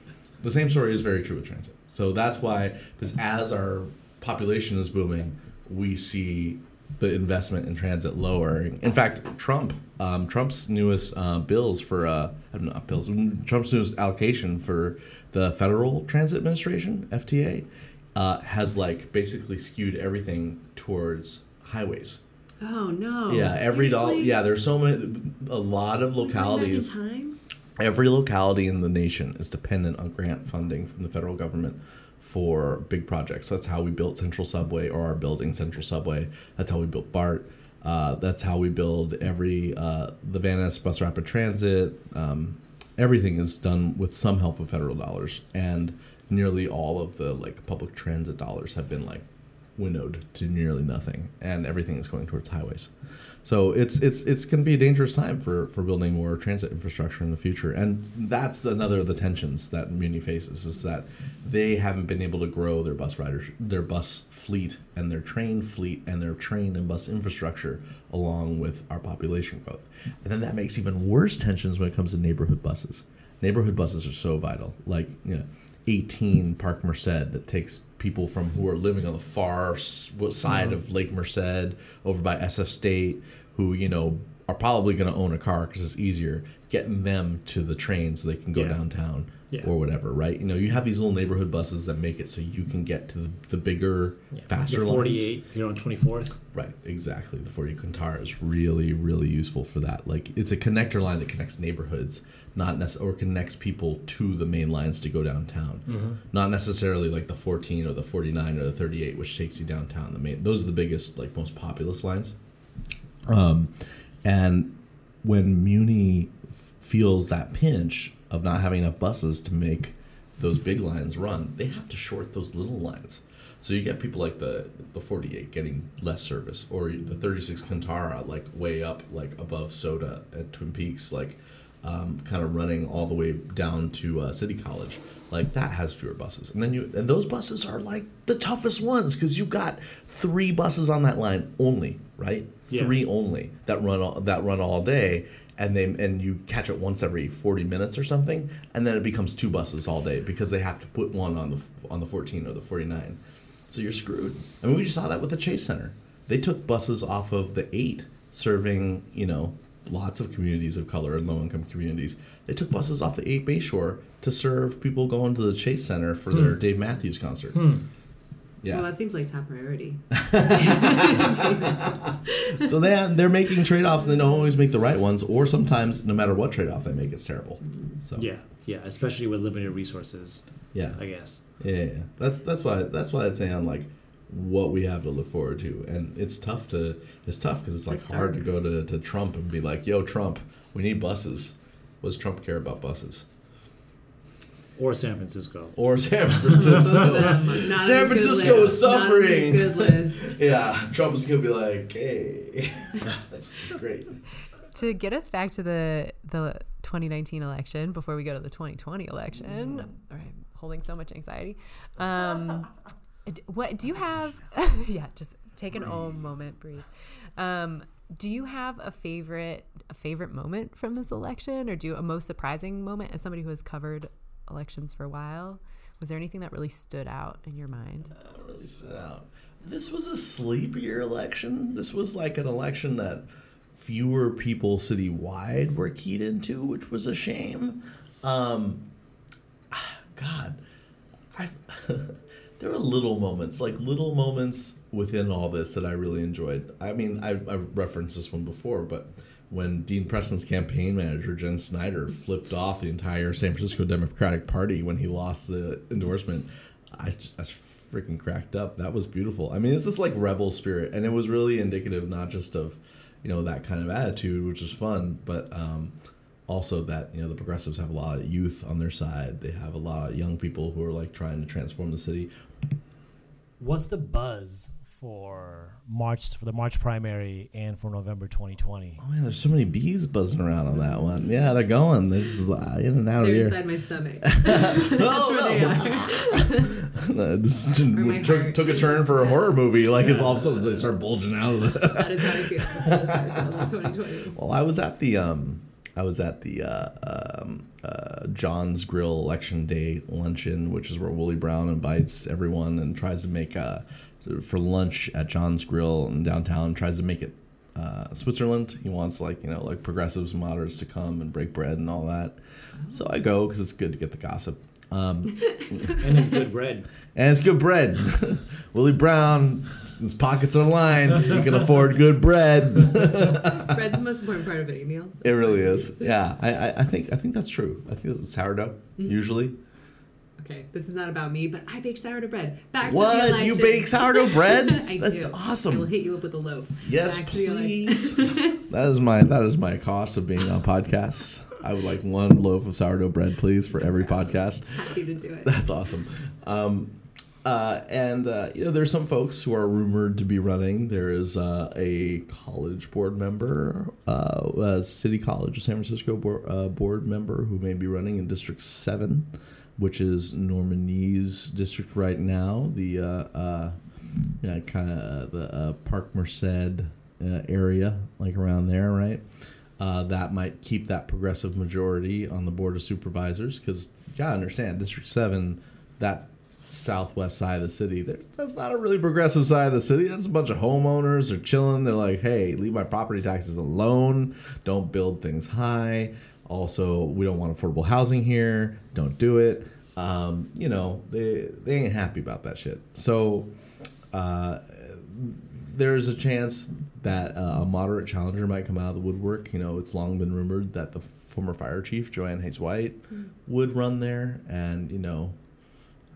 The same story is very true with transit. So that's why, because as our population is booming, we see the investment in transit lowering. In fact, Trump, um, Trump's newest uh, bills for, uh, not bills, Trump's newest allocation for the Federal Transit Administration, FTA, uh, has like basically skewed everything towards highways. Oh no. yeah, every dollar. Yeah, there's so many, a lot of Going back in localities every locality in the nation is dependent on grant funding from the federal government for big projects. That's how we built Central Subway or are building Central Subway. That's how we built BART. Uh, that's how we build every uh, the Van Ness Bus Rapid Transit. Um, everything is done with some help of federal dollars, and nearly all of the like public transit dollars have been like winnowed to nearly nothing, and everything is going towards highways. So it's it's it's going to be a dangerous time for for building more transit infrastructure in the future, and that's another of the tensions that Muni faces is that they haven't been able to grow their bus riders, their bus fleet, and their train fleet, and their train and bus infrastructure along with our population growth, and then that makes even worse tensions when it comes to neighborhood buses. Neighborhood buses are so vital, like you know, 18 Park Merced that takes people from who are living on the far side of mm-hmm. Lake Merced over by SF State who you know are probably going to own a car because it's easier getting them to the train so they can go Yeah. downtown Yeah. or whatever right you know you have these little neighborhood buses that make it so you can get to the, the bigger faster The lines 48 here on 24th. Right, exactly. The 40 Quintara is really, really useful for that. Like, it's a connector line that connects neighborhoods, not nec- or connects people to the main lines to go downtown. Not necessarily like the 14 or the 49 or the 38, which takes you downtown. The main, those are the biggest, like, most populous lines. Um, and when Muni f- feels that pinch of not having enough buses to make those big lines run, they have to short those little lines. So you get people like the the 48 getting less service, or the 36 Cantara like way up like above Soda at Twin Peaks, like um, kind of running all the way down to uh, City College. Like that has fewer buses, and then you and those buses are like the toughest ones because you've got three buses on that line only, right? Yeah. Three only that run all, that run all day, and they and you catch it once every forty minutes or something, and then it becomes two buses all day because they have to put one on the on the fourteen or the forty nine. So you're screwed. I mean, we just saw that with the Chase Center. They took buses off of the eight, serving you know lots of communities of color and low income communities. They took buses off the eight Bayshore to serve people going to the Chase Center for their hmm. Dave Matthews concert. Hmm. Yeah. Well, that seems like top priority. so they have, they're making trade offs and they don't always make the right ones, or sometimes no matter what trade off they make, it's terrible. Mm-hmm. So Yeah, yeah, especially with limited resources, yeah, I guess. yeah, yeah, yeah. That's that's why that's why I'd say on like what we have to look forward to, and it's tough to it's tough because it's like It's hard to go to, to Trump and be like, "Yo, Trump, we need buses." What does Trump care about buses? Or San Francisco. Or San Francisco? San Francisco is Not on his suffering. good list. yeah, Trump is gonna be like, "Hey, that's, that's great." To get us back to the the 2019 election before we go to the 2020 election, Mm. all right, I'm holding so much anxiety. Um, d- what do you have? yeah, just take an own moment, breathe. Um, do you have a favorite a favorite moment from this election, or do you a most surprising moment as somebody who has covered elections for a while? Was there anything that really stood out in your mind? That really stood out. This was a sleepier election. This was like an election that fewer people citywide were keyed into, which was a shame. Um, God, I there are little moments, like little moments within all this that I really enjoyed. I mean, I, I referenced this one before, but when Dean Preston's campaign manager Jen Snyder flipped off the entire San Francisco Democratic Party when he lost the endorsement, I, I freaking cracked up. That was beautiful. I mean, it's this like rebel spirit, and it was really indicative not just of you know that kind of attitude, which is fun, but um, also that you know the progressives have a lot of youth on their side. They have a lot of young people who are like trying to transform the city. What's the buzz for March for the March primary and for November 2020? Oh man, there's so many bees buzzing around on that one. Yeah, they're going. They're just uh, in and out They're of here. inside my stomach. That's where they are. Uh, this took, took a turn for a horror movie. Like it's all of a sudden they start bulging out of the. That is how I feel. That is how I feel about 2020. Well, I was at the um, I was at the uh, um, uh, John's Grill Election Day luncheon, which is where Willie Brown invites everyone and tries to make uh, for lunch at John's Grill in downtown. Tries to make it uh, Switzerland. He wants like you know like progressives moderates to come and break bread and all that. So I go because it's good to get the gossip. Um, And it's good bread. and it's good bread. Willie Brown, his pockets are lined. He can afford good bread. Bread's the most important part of any meal. It really is. Yeah, I, I, I think I think that's true. I think it's sourdough usually. Okay, this is not about me, but I bake sourdough bread. Back to the What election. you bake sourdough bread? I that's do. awesome. I will hit you up with a loaf. Yes, Back to the please. that is my that is my cost of being on podcasts. I would like one loaf of sourdough bread, please, for every podcast. Happy to do it. That's awesome. Um, uh, and uh, you know, there's some folks who are rumored to be running. There is uh, a college board member, uh, a City College of San Francisco board, uh, board member who may be running in District Seven, which is Norman Yee's district right now. The uh, uh, yeah, kind of the uh, Park Merced uh, area, like around there, right? Uh, that might keep that progressive majority on the board of supervisors because you gotta understand District Seven, that southwest side of the city, that's not a really progressive side of the city. That's a bunch of homeowners. They're chilling. They're like, hey, leave my property taxes alone. Don't build things high. Also, we don't want affordable housing here. Don't do it. Um, you know, they they ain't happy about that shit. So uh, there's a chance that uh, a moderate challenger might come out of the woodwork. You know, it's long been rumored that the former fire chief Joanne Hayes White would run there, and you know,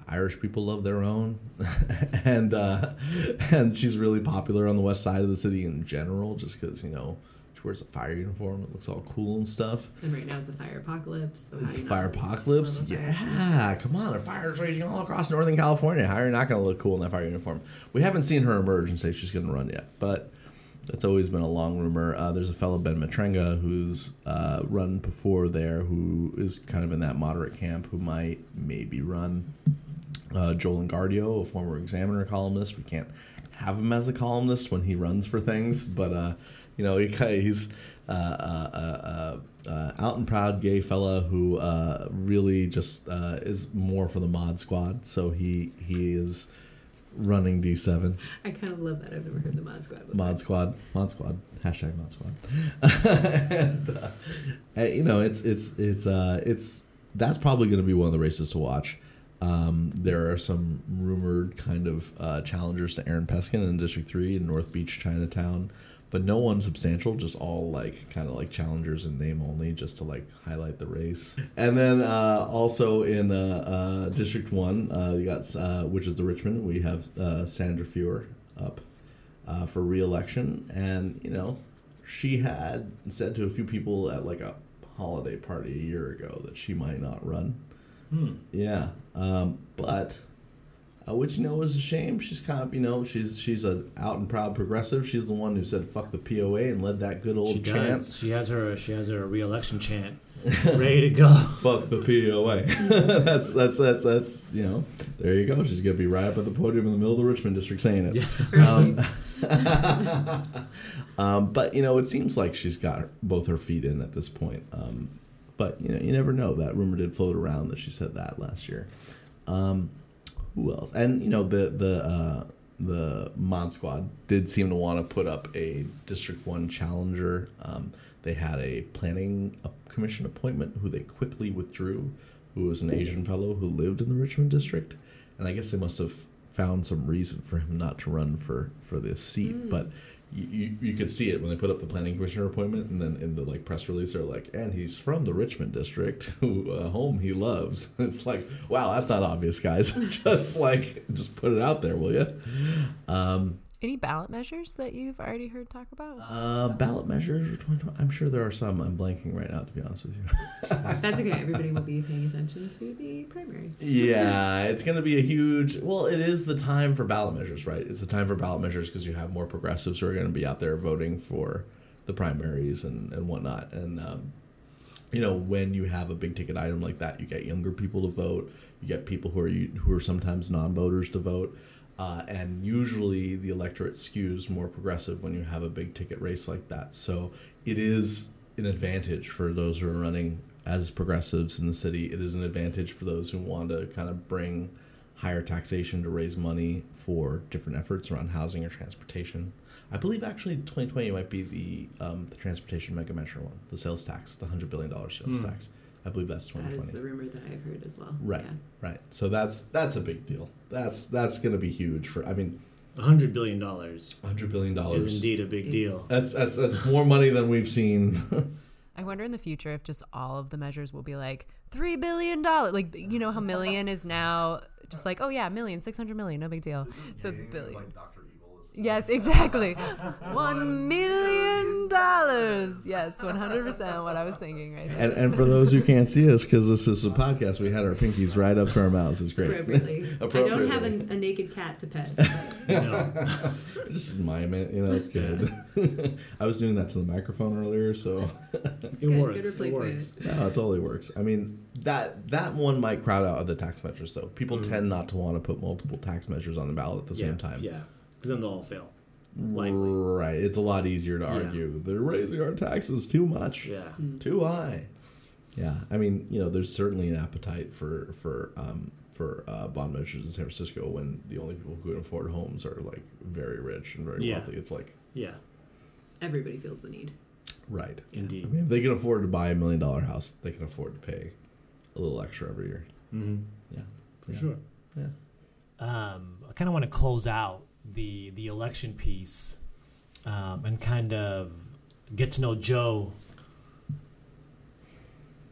Irish people love their own, and uh, and she's really popular on the west side of the city in general, just because you know she wears a fire uniform, it looks all cool and stuff. And right now it's the fire apocalypse. So It's fire apocalypse. love a fire? Yeah, come on. The fire's raging all across Northern California. How are you not going to look cool in that fire uniform? We haven't seen her emerge and say she's going to run yet, but that's always been a long rumor. Uh, there's a fellow Ben Matranga who's uh, run before there, who is kind of in that moderate camp, who might maybe run. Uh, Joel Engardio, a former Examiner columnist, we can't have him as a columnist when he runs for things, but uh, you know he he's uh, uh, uh, uh, out and proud gay fella who uh, really just uh, is more for the mod squad. So he he is running D seven. I kind of love that. I've never heard the mod squad before. mod squad. Mod squad. Hashtag mod squad. And, uh, and, you know it's it's it's uh it's that's probably going to be one of the races to watch. Um, there are some rumored kind of uh, challengers to Aaron Peskin in District 3 in North Beach, Chinatown, but no one substantial, just all like kind of like challengers in name only, just to like highlight the race. And then uh, also in uh, uh, District 1, uh, you got, uh, which is the Richmond, we have uh, Sandra Fewer up uh, for re-election, and you know, she had said to a few people at like a holiday party a year ago that she might not run. Yeah, um, but uh, which you know is a shame. She's kind of you know she's she's a out and proud progressive. She's the one who said "fuck the POA" and led that good old She chant. does. She has her. She has her re-election chant ready to go. Fuck the POA. that's that's that's that's you know there you go. She's gonna be right up at the podium in the middle of the Richmond district saying it. Um, um, but you know, it seems like she's got both her feet in at this point. Um, but you know, you never know. That rumor did float around that she said that last year. Um, who else? And you know the the uh, the Mod Squad did seem to want to put up a District One challenger. Um, they had a planning commission appointment who they quickly withdrew, who was an Asian fellow who lived in the Richmond district, and I guess they must have found some reason for him not to run for for this seat, but. You, you, could see it when they put up the planning commissioner appointment, and then in the like press release, they're like, "And he's from the Richmond district, who uh, home he loves." It's like, wow, that's not obvious, guys. just like, just put it out there, will you? Um, Any ballot measures that you've already heard talk about? uh, ballot measures. I'm sure there are some. I'm blanking right now, to be honest with you. That's okay. Everybody will be paying attention to the primary. yeah, it's going to be a huge. Well, it is the time for ballot measures, right? It's the time for ballot measures because you have more progressives who are going to be out there voting for the primaries and, and whatnot. And, um, you know, when you have a big ticket item like that, you get younger people to vote. You get people who are who are sometimes non-voters to vote. Uh, and usually the electorate skews more progressive when you have a big ticket race like that. So it is an advantage for those who are running as progressives in the city. It is an advantage for those who want to kind of bring higher taxation to raise money for different efforts around housing or transportation. I believe actually 2020 might be the um, the transportation mega measure one, the sales tax, the hundred billion dollar sales Hmm. tax. I believe that's That 2020. is the rumor that I've heard as well. Right, Yeah. right. So that's that's a big deal. That's that's going to be huge for. I mean, hundred billion dollars hundred billion dollars is indeed a big deal. That's that's that's more money than we've seen. I wonder in the future if just all of the measures will be like three billion dollars. Like you know how million is now just like oh yeah, million, six hundred million, no big deal. So it's billion. Yes, exactly. One million dollars. Yes, one hundred percent. What I was thinking right there. and and for those who can't see us, because this is a podcast, we had our pinkies right up to our mouths. It's great. Appropriately. I don't have a, a naked cat to pet. Just mime it, you know, it's good. I was doing that to the microphone earlier, so It good. works. Good It works. no, it totally works. I mean, that that one might crowd out other tax measures, though. People mm. tend not to want to put multiple tax measures on the ballot at the Yeah, same time. Yeah, because then they'll all fail. Likely. Right. It's a lot easier to Yeah. argue they're raising our taxes too much. Yeah. Too high. Yeah. I mean, you know, there's certainly an appetite for for um for uh, bond measures in San Francisco when the only people who can afford homes are like very rich and very Yeah. wealthy. It's like Yeah, Everybody feels the need. right. indeed. I mean, if they can afford to buy a million dollar house, they can afford to pay a little extra every year. mm-hmm. Yeah. For Yeah. sure. Yeah. um, I kind of want to close out the the election piece um, and kind of get to know Joe.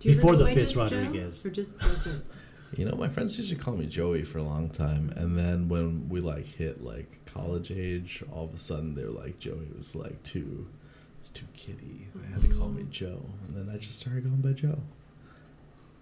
Do Before the by Fitz just Joe Rodriguez. Or just Fitz? You know, my friends used to call me Joey for a long time, and then when we like hit like college age, all of a sudden they're like Joey was like too, it's too kiddie. They had to call me Joe, and then I just started going by Joe.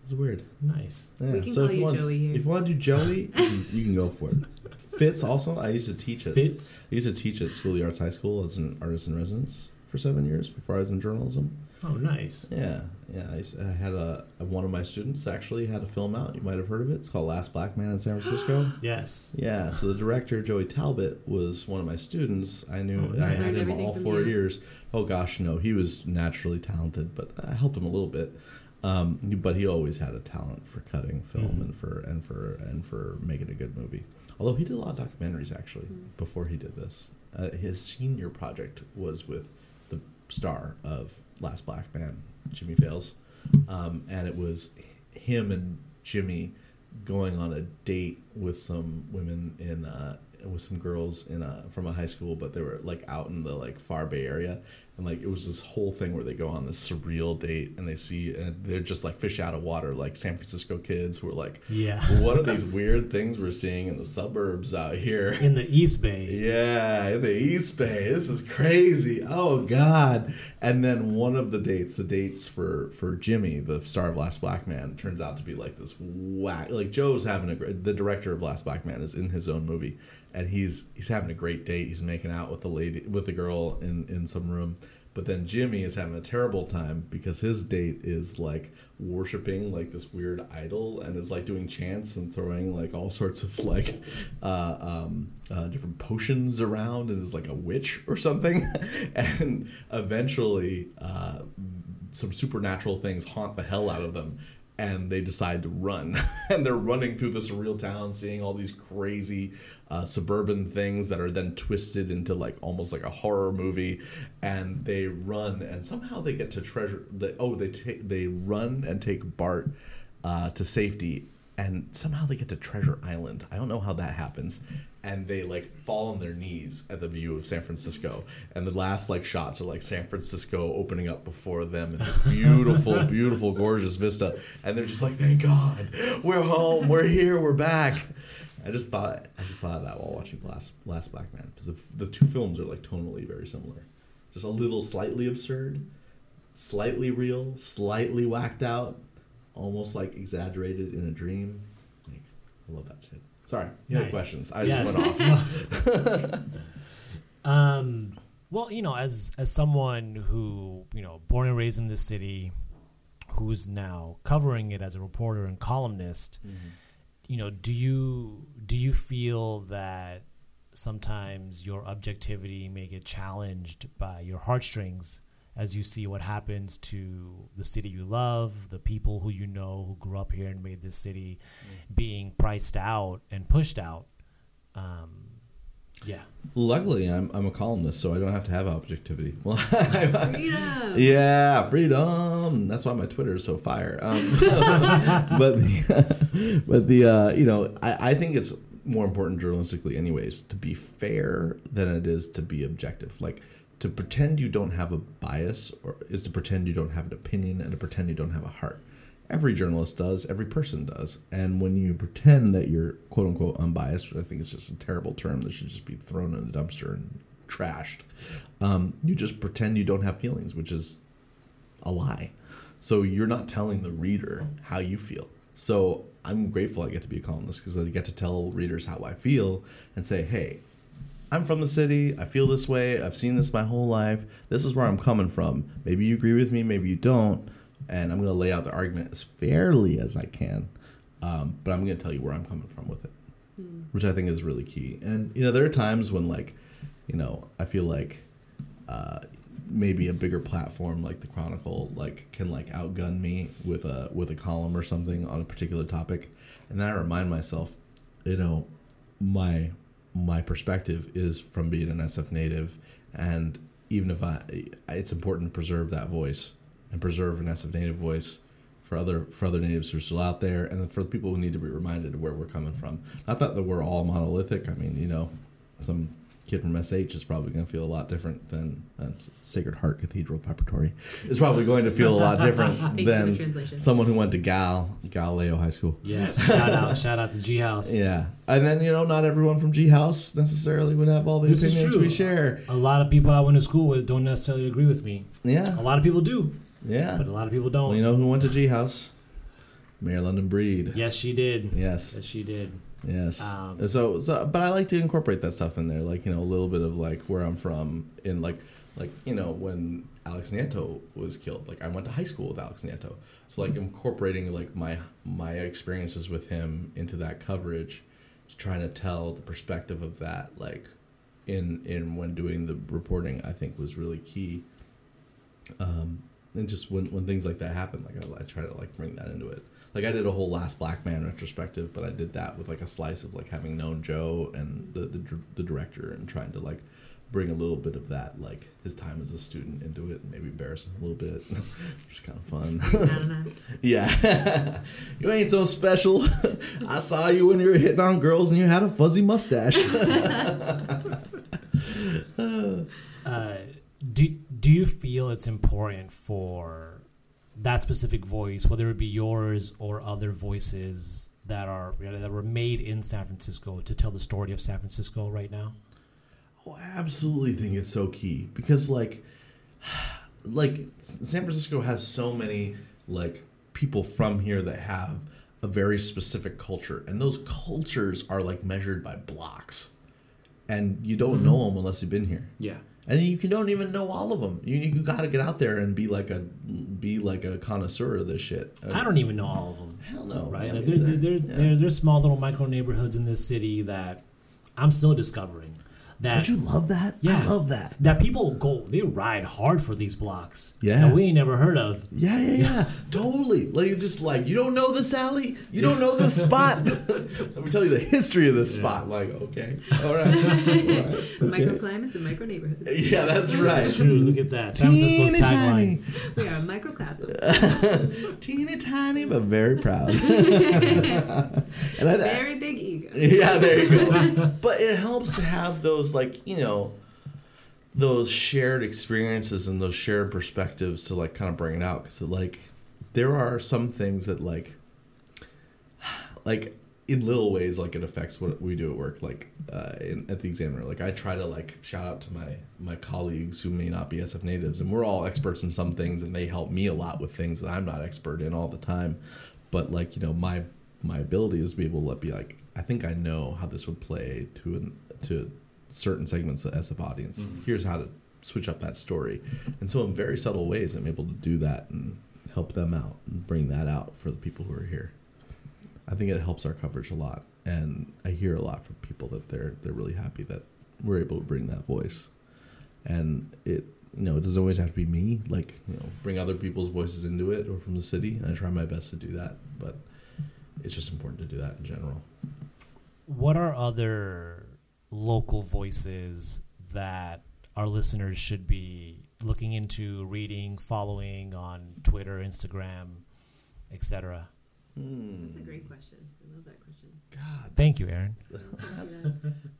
It's weird. Nice. Yeah. We can so call if you want, Joey here. If you want to do Joey, you, you can go for it. Fitz also. I used to teach at Fitz. I used to teach at School of the Arts High School as an artist in residence for seven years before I was in journalism. Oh, nice. Yeah, yeah. I, used- I had a one of my students actually had a film out. You might have heard of it. It's called Last Black Man in San Francisco. Yes. yeah. So the director Joey Talbot was one of my students. I knew Oh, I had him all four you. years. Oh gosh, no, he was naturally talented, but I helped him a little bit. Um, but he always had a talent for cutting film Mhm. and for and for and for making a good movie. Although he did a lot of documentaries actually Mm. before he did this. Uh, his senior project was with the star of Last Black Man, Jimmy Fails, um, and it was him and Jimmy going on a date with some women in uh, with some girls in a, from a high school, but they were like out in the like far Bay Area, and like it was this whole thing where they go on this surreal date and they see and they're just like fish out of water, like San Francisco kids who are like, Yeah. what are these weird things we're seeing in the suburbs out here? In the East Bay. Yeah, in the East Bay. This is crazy. Oh God. And then one of the dates, the dates for for Jimmy, the star of Last Black Man, turns out to be like this whack. Like Joe's having a great. The director of Last Black Man is in his own movie, and he's he's having a great date. He's making out with the lady with the girl in in some room. But then Jimmy is having a terrible time because his date is like worshiping like this weird idol and is like doing chants and throwing like all sorts of like uh, um, uh, different potions around and is like a witch or something. and eventually, uh, some supernatural things haunt the hell out of them. And they decide to run. And they're running through this surreal town seeing all these crazy uh, suburban things that are then twisted into like almost like a horror movie. And they run and somehow they get to treasure the, oh they take they run and take bart uh, to safety and somehow they get to treasure island i don't know how that happens and they like fall on their knees at the view of San Francisco. And the last like shots are like San Francisco opening up before them in this beautiful, beautiful, gorgeous vista. And they're just like, thank God, we're home, we're here, we're back. I just thought I just thought of that while watching Last Last Black Man because the, the two films are like tonally very similar, just a little slightly absurd, slightly real, slightly whacked out, almost like exaggerated in a dream. Like, I love that shit. Sorry, you had Nice. questions. I Yes. just went off. Um, well, you know, as as someone who you know, born and raised in this city, who's now covering it as a reporter and columnist, you know, do you do you feel that sometimes your objectivity may get challenged by your heartstrings as you see what happens to the city you love, the people who you know who grew up here and made this city being priced out and pushed out? Um, yeah. Luckily, I'm I'm a columnist, so I don't have to have objectivity. Well, Freedom. yeah, freedom. That's why my Twitter is so fire. Um, but the, but the uh, you know I, I think it's more important journalistically, anyways, to be fair than it is to be objective. Like to pretend you don't have a bias, or is to pretend you don't have an opinion, and to pretend you don't have a heart. Every journalist does. Every person does. And when you pretend that you're quote unquote unbiased, which I think is just a terrible term that should just be thrown in the dumpster and trashed, um, you just pretend you don't have feelings, which is a lie. So you're not telling the reader how you feel. So I'm grateful I get to be a columnist because I get to tell readers how I feel and say, hey, I'm from the city. I feel this way. I've seen this my whole life. This is where I'm coming from. Maybe you agree with me, maybe you don't. And I'm going to lay out the argument as fairly as I can. Um, but I'm going to tell you where I'm coming from with it, which I think is really key. And, you know, there are times when, like, you know, I feel like uh, maybe a bigger platform like the Chronicle like can like outgun me with a with a column or something on a particular topic, and then I remind myself, you know, my my perspective is from being an SF native, and even if I, it's important to preserve that voice and preserve an SF native voice for other for other natives who are still out there, and for the people who need to be reminded of where we're coming from. Not that that we're all monolithic. I mean, you know, some kid from SH is probably going to feel a lot different than uh, Sacred Heart Cathedral Preparatory. Is probably going to feel a lot different Thank you for the than someone who went to Gal Galileo High School. Yes. shout out, shout out to G House. Yeah, and then you know, not everyone from G House necessarily would have all the This opinions we share. A lot of people I went to school with don't necessarily agree with me. Yeah, A lot of people do, yeah. but a lot of people don't. Well, you know who went to G House? Mayor London Breed. yes, she did. Yes. Yes, she did. Yes. Um, so, so, but I like to incorporate that stuff in there, like you know, a little bit of like where I'm from, in like, like you know, when Alex Nieto was killed, like I went to high school with Alex Nieto, so like incorporating like my my experiences with him into that coverage, trying to tell the perspective of that, like, in in when doing the reporting, I think was really key. Um, and just when when things like that happen, like I, I try to like bring that into it. Like I did a whole Last Black Man retrospective, but I did that with like a slice of like having known Joe and the the, the director and trying to like bring a little bit of that like his time as a student into it and maybe embarrass him a little bit, which is kind of fun. I don't know. yeah, you ain't so special. I saw you when you were hitting on girls and you had a fuzzy mustache. Uh, do do you feel it's important for that specific voice, whether it be yours or other voices that are that were made in San Francisco, to tell the story of San Francisco right now? Oh, I absolutely think it's so key because like like San Francisco has so many like people from here that have a very specific culture and those cultures are like measured by blocks and you don't mm-hmm. know them unless you've been here Yeah. And you can, don't even know all of them you, you got to get out there and be like a be like a connoisseur of this shit I don't even know all of them. hell no Right? Like, there, there- there's Yeah. there's there's small little micro neighborhoods in this city that I'm still discovering. That Don't you love that? Yeah. I love that. that people go they ride hard for these blocks. Yeah. that we ain't never heard of. Yeah, yeah, yeah. totally. Like it's just like you don't know this alley, you don't know this spot. Let me tell you the history of this spot. Like, okay, all right, all right. okay. Microclimates and micro neighborhoods. Yeah, that's right. It's true. Look at that. San Francisco's Teeny tagline. We are a microcosm. teeny tiny, but very proud. and I, Very big ego. yeah, there you go. but it helps to have those like you know those shared experiences and those shared perspectives to like kind of bring it out because like there are some things that like like in little ways like it affects what we do at work like uh, in, at the examiner. Like i try to like shout out to my my colleagues who may not be sf natives and we're all experts in some things and they help me a lot with things that i'm not expert in all the time. But like you know my my ability is to be able to be like i think i know how this would play to an to certain segments of the sf audience mm-hmm. here's how to switch up that story. And so in very subtle ways i'm able to do that and help them out and bring that out for the people who are here. I think it helps our coverage a lot, and I hear a lot from people that they're they're really happy that we're able to bring that voice, and it you know it doesn't always have to be me like you know bring other people's voices into it or from the city. And I try my best to do that, but it's just important to do that in general. What are other local voices that our listeners should be looking into, reading, following on Twitter, Instagram, etc.? That's a great question. I love that question. God, Thank you, Aaron. that's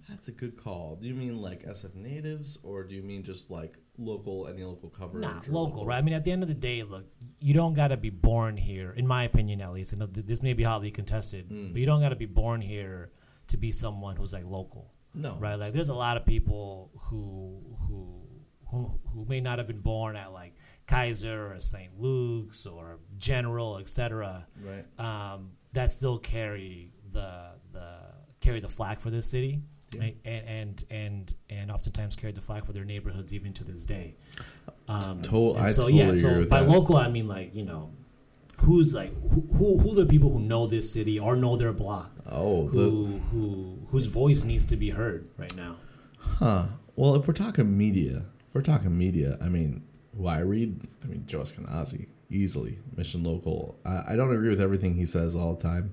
that's a good call. Do you mean like SF natives, or do you mean just like local any local coverage? Nah, or local, right? I mean, at the end of the day, look, you don't got to be born here, in my opinion, at least. I know th- this may be hotly contested, Mm. but you don't got to be born here to be someone who's like local, No, right? Like, there's a lot of people who who who who may not have been born at like Kaiser or St. Luke's or General, etc. right? Um, that still carry the the carry the flag for this city. Yeah. And, and and and oftentimes carry the flag for their neighborhoods even to this day. Um, To- so totally yeah, so by that. local I mean like you know, who's like who who, who the people who know this city or know their block, Oh, the who who whose voice needs to be heard right now. Huh. Well, if we're talking media, if we're talking media, I mean, who I read, I mean, Joe Eskenazi, easily, Mission Local. I, I don't agree with everything he says all the time.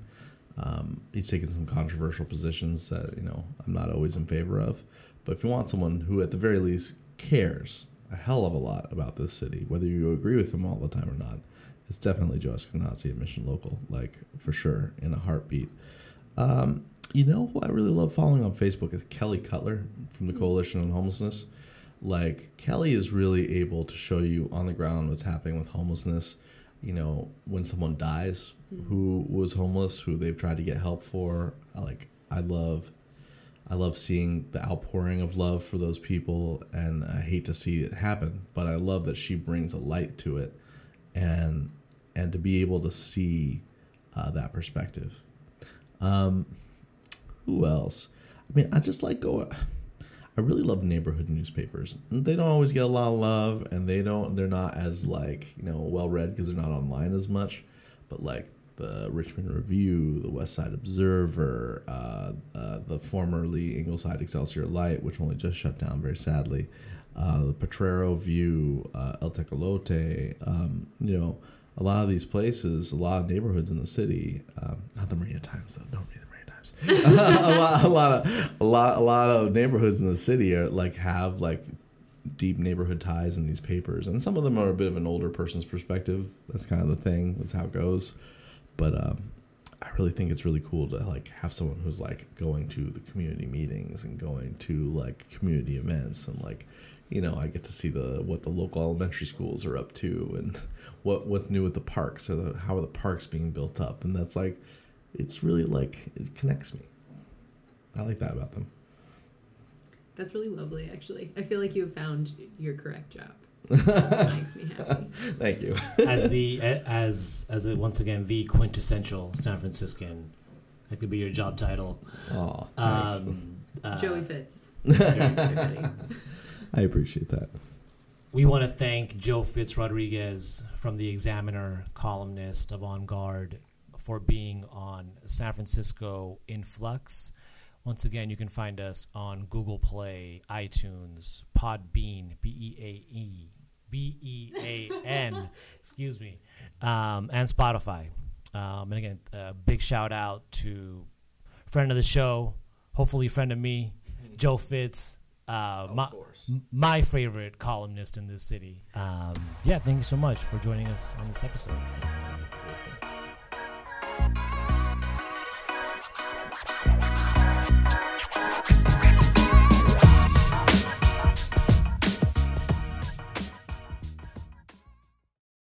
Um, he's taken some controversial positions that, you know, I'm not always in favor of. But if you want someone who, at the very least, cares a hell of a lot about this city, whether you agree with him all the time or not, it's definitely Joe Eskenazi at Mission Local, like, for sure, in a heartbeat. Um, you know who I really love following on Facebook is Kelly Cutler from the Coalition on Homelessness. Like Kelly is really able to show you on the ground what's happening with homelessness. You know, when someone dies who was homeless, who they've tried to get help for. Like I love I love seeing the outpouring of love for those people and I hate to see it happen, but I love that she brings a light to it and and to be able to see uh, that perspective. Um, who else? I mean, I just like going. I really love neighborhood newspapers. They don't always get a lot of love, and they don't. They're not as like you know well read because they're not online as much. But like the Richmond Review, the West Side Observer, uh, uh, the formerly Ingleside Excelsior Light, which only just shut down very sadly, uh, the Potrero View, uh, El Tecolote, um, you know, a lot of these places, a lot of neighborhoods in the city, um, not the Marina Times though, don't read the Marina Times. a lot, a lot of, a lot, a lot of neighborhoods in the city are like have like deep neighborhood ties in these papers, and some of them are a bit of an older person's perspective. That's kind of the thing. That's how it goes. But um, I really think it's really cool to like have someone who's like going to the community meetings and going to like community events and like you know I get to see the what the local elementary schools are up to and what what's new with the parks or the, how are the parks being built up and that's like it's really like it connects me. I like that about them. That's really lovely, actually. I feel like you have found your correct job. That makes me happy. Thank you. as the as as a, once again the quintessential San Franciscan. That could be your job title. Oh, thanks. Um, uh, Joey Fitz. I appreciate that. We want to thank Joe Fitz Rodriguez from the Examiner, columnist of On Guard, for being on San Francisco in Flux. Once again, you can find us on Google Play, iTunes, Podbean, B E A E, B E A N, excuse me, um, and Spotify. Um, and again, a big shout out to friend of the show, hopefully friend of me, Joe Fitz. Uh, my, my, favorite columnist in this city. Um, yeah, thank you so much for joining us on this episode.